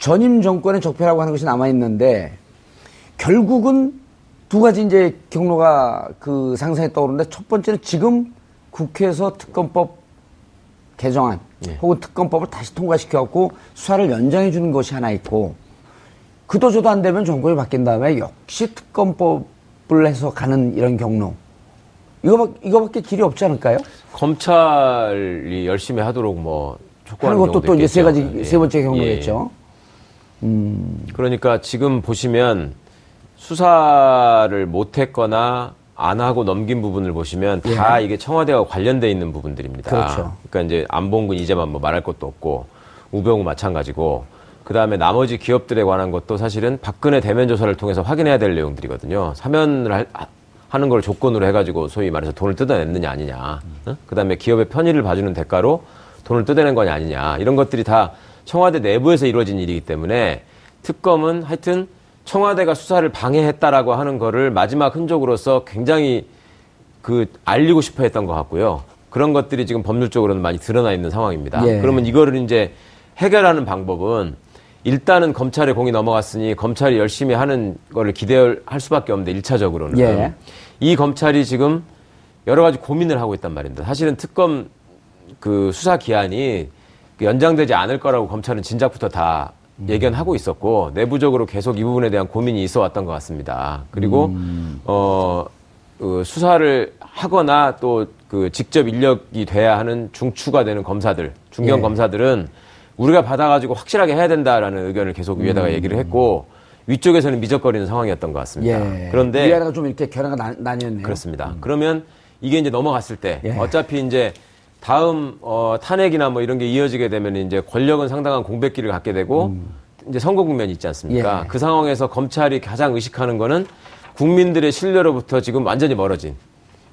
전임 정권의 적폐라고 하는 것이 남아 있는데 결국은 두 가지 이제 경로가 그 상상에 떠오르는데 첫 번째는 지금 국회에서 특검법 개정안 예. 혹은 특검법을 다시 통과시켜갖고 수사를 연장해 주는 것이 하나 있고 그도 저도 안 되면 정권이 바뀐 다음에 역시 특검법을 해서 가는 이런 경로 이거 이거밖에 길이 없지 않을까요? 검찰이 열심히 하도록 뭐 촉구하는 것도 또 이제 세 가지 예. 세 번째 경로겠죠. 예. 음. 그러니까 지금 보시면 수사를 못했거나 안 하고 넘긴 부분을 보시면 다 예. 이게 청와대와 관련돼 있는 부분들입니다. 그렇죠. 그러니까 이제 안봉근 이제만 뭐 말할 것도 없고 우병우 마찬가지고 그 다음에 나머지 기업들에 관한 것도 사실은 박근혜 대면 조사를 통해서 확인해야 될 내용들이거든요. 사면을 할, 하는 걸 조건으로 해가지고 소위 말해서 돈을 뜯어냈느냐 아니냐. 어? 그 다음에 기업의 편의를 봐주는 대가로 돈을 뜯어낸 거냐 아니냐. 이런 것들이 다 청와대 내부에서 이루어진 일이기 때문에 특검은 하여튼 청와대가 수사를 방해했다라고 하는 거를 마지막 흔적으로서 굉장히 그 알리고 싶어 했던 것 같고요. 그런 것들이 지금 법률적으로는 많이 드러나 있는 상황입니다. 예. 그러면 이거를 이제 해결하는 방법은 일단은 검찰에 공이 넘어갔으니 검찰이 열심히 하는 거를 기대할 수밖에 없는데 일차적으로는 예. 이 검찰이 지금 여러 가지 고민을 하고 있단 말입니다. 사실은 특검 그 수사 기한이 연장되지 않을 거라고 검찰은 진작부터 다 예견하고 있었고 내부적으로 계속 이 부분에 대한 고민이 있어 왔던 것 같습니다. 그리고 음. 어 그 수사를 하거나 또 그 직접 인력이 돼야 하는 중추가 되는 검사들, 중견 예. 검사들은 우리가 받아가지고 확실하게 해야 된다라는 의견을 계속 위에다가 음. 얘기를 했고 위쪽에서는 미적거리는 상황이었던 것 같습니다. 예. 그런데 위아래가 좀 이렇게 결화가 나, 뉘었네요 그렇습니다. 음. 그러면 이게 이제 넘어갔을 때 예. 어차피 이제 다음 어, 탄핵이나 뭐 이런 게 이어지게 되면 이제 권력은 상당한 공백기를 갖게 되고 음. 이제 선거 국면이 있지 않습니까? 예. 그 상황에서 검찰이 가장 의식하는 거는 국민들의 신뢰로부터 지금 완전히 멀어진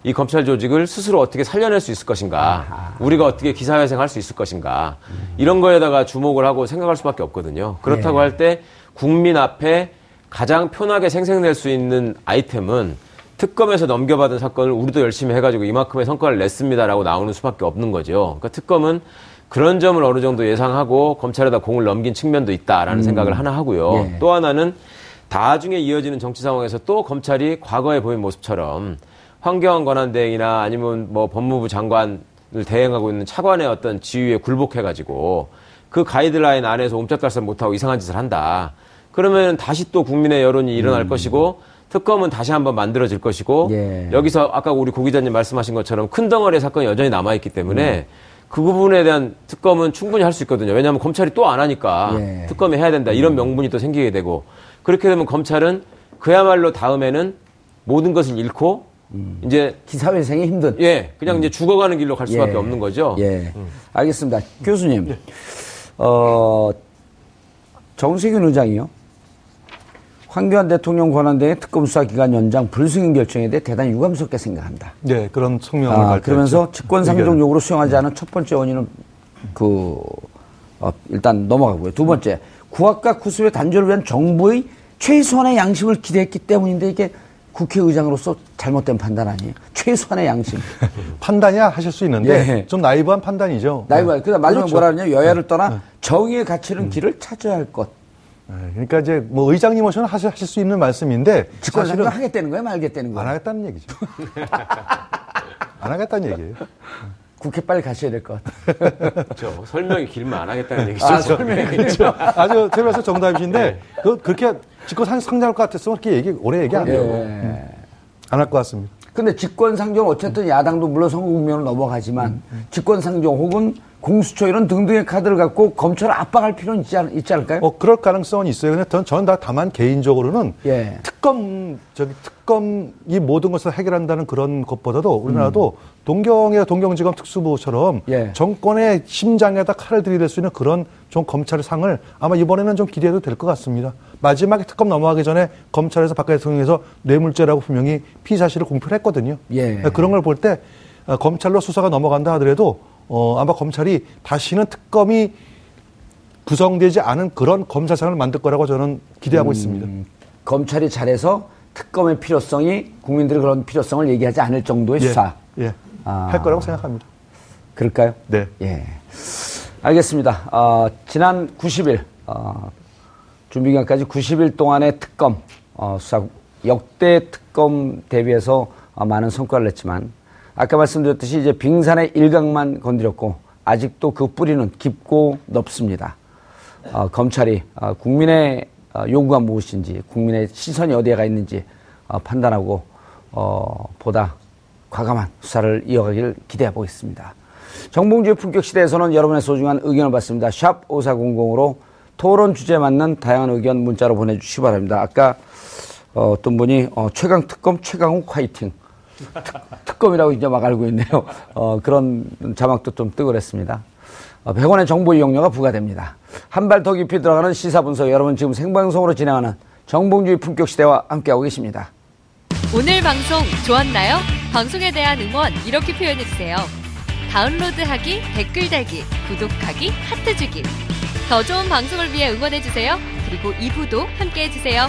이 검찰 조직을 스스로 어떻게 살려낼 수 있을 것인가, 아하. 우리가 어떻게 기사회생할 수 있을 것인가, 음. 이런 거에다가 주목을 하고 생각할 수밖에 없거든요. 그렇다고 예. 할때 국민 앞에 가장 편하게 생생낼 수 있는 아이템은 특검에서 넘겨받은 사건을 우리도 열심히 해가지고 이만큼의 성과를 냈습니다라고 나오는 수밖에 없는 거죠. 그러니까 특검은 그런 점을 어느 정도 예상하고 검찰에다 공을 넘긴 측면도 있다라는 음. 생각을 하나 하고요. 예. 또 하나는 나중에 이어지는 정치 상황에서 또 검찰이 과거에 보인 모습처럼 환경안 권한 대행이나 아니면 뭐 법무부 장관을 대행하고 있는 차관의 어떤 지위에 굴복해가지고 그 가이드라인 안에서 옴짝달싹 못하고 이상한 짓을 한다. 그러면 다시 또 국민의 여론이 일어날 음. 것이고 특검은 다시 한번 만들어질 것이고 예. 여기서 아까 우리 고 기자님 말씀하신 것처럼 큰 덩어리의 사건이 여전히 남아 있기 때문에 음. 그 부분에 대한 특검은 충분히 할 수 있거든요. 왜냐하면 검찰이 또 안 하니까 예. 특검이 해야 된다. 이런 음. 명분이 또 생기게 되고 그렇게 되면 검찰은 그야말로 다음에는 모든 것을 잃고 음. 이제 기사회생이 힘든. 예, 그냥 음. 이제 죽어가는 길로 갈 수밖에 예. 없는 거죠. 예, 음. 알겠습니다. 교수님, 예. 어 정세균 의장이요. 황교안 대통령 권한대행 특검 수사 기간 연장 불승인 결정에 대해 대단히 유감스럽게 생각한다. 네, 그런 성명을 아, 발표했죠. 그러면서 직권 상정 요구를 수용하지 않은 첫 번째 원인은 그 어, 일단 넘어가고요. 두 번째, 구학과 구습의 단절을 위한 정부의 최소한의 양심을 기대했기 때문인데 이게 국회의장으로서 잘못된 판단 아니에요? 최소한의 양심. 판단이야 하실 수 있는데 예. 좀 나이브한 판단이죠. 나이브한. 네. 그다음 마지막 그렇죠. 뭐라 그러냐? 여야를 떠나 네. 정의에 갇히는 음. 길을 찾아야 할 것. 네. 그러니까 이제 뭐 의장님 오셔는 하실, 하실 수 있는 말씀인데 직권상정 하겠다는 거예요, 말겠다는 거예요? 안 하겠다는 얘기죠. 안 하겠다는 얘기예요. 국회 빨리 가셔야 될 것 같아요. 그렇죠. 설명이 길면 안 하겠다는 얘기죠. 아, 설명이 그렇죠. 아주 재미있어 정답이신데 네. 그, 그렇게 직권 상정할 것 같았으면 그렇게 얘기 오래 얘기 안 해요. 네. 음. 안할 것 같습니다. 근데 직권상정 어쨌든 야당도 물론 선거 국면으로 넘어가지만 음, 음. 직권상정 혹은 공수처 이런 등등의 카드를 갖고 검찰을 압박할 필요는 있지, 않, 있지 않을까요? 어, 그럴 가능성은 있어요. 근데 전, 저는 다 다만 개인적으로는 예. 특검, 저기 특검 이 모든 것을 해결한다는 그런 것보다도 우리나라도 음. 동경의 동경지검 특수부처럼 예. 정권의 심장에다 칼을 들이댈 수 있는 그런 좀 검찰의 상을 아마 이번에는 좀 기대해도 될 것 같습니다. 마지막에 특검 넘어가기 전에 검찰에서 박 대통령에서 뇌물죄라고 분명히 피의 사실을 공표를 했거든요. 예. 그런 걸 볼때 어, 검찰로 수사가 넘어간다 하더라도 어, 아마 검찰이 다시는 특검이 구성되지 않은 그런 검사상을 만들 거라고 저는 기대하고 음, 있습니다. 검찰이 잘해서 특검의 필요성이 국민들의 그런 필요성을 얘기하지 않을 정도의 예, 수사. 예. 아, 할 거라고 생각합니다. 그럴까요? 네. 예. 알겠습니다. 어, 지난 90일, 어, 준비기간까지 90일 동안의 특검, 어, 수사, 역대 특검 대비해서 어, 많은 성과를 냈지만 아까 말씀드렸듯이 이제 빙산의 일각만 건드렸고 아직도 그 뿌리는 깊고 넓습니다. 어, 검찰이 어, 국민의 어, 요구가 무엇인지 국민의 시선이 어디에 가 있는지 어, 판단하고 어, 보다 과감한 수사를 이어가기를 기대해 보겠습니다. 정봉주의 품격 시대에서는 여러분의 소중한 의견을 받습니다. 샵 5400으로 토론 주제에 맞는 다양한 의견 문자로 보내주시기 바랍니다. 아까 어, 어떤 분이 어, 최강 특검 최강욱 화이팅 특검이라고 이제 막 알고 있네요. 어, 그런 자막도 좀 뜨고 그랬습니다. 어, 100원의 정보 이용료가 부과됩니다. 한 발 더 깊이 들어가는 시사 분석 여러분 지금 생방송으로 진행하는 정봉주의 품격 시대와 함께하고 계십니다. 오늘 방송 좋았나요? 방송에 대한 응원 이렇게 표현해 주세요. 다운로드하기, 댓글 달기, 구독하기, 하트 주기. 더 좋은 방송을 위해 응원해 주세요. 그리고 2부도 함께 해 주세요.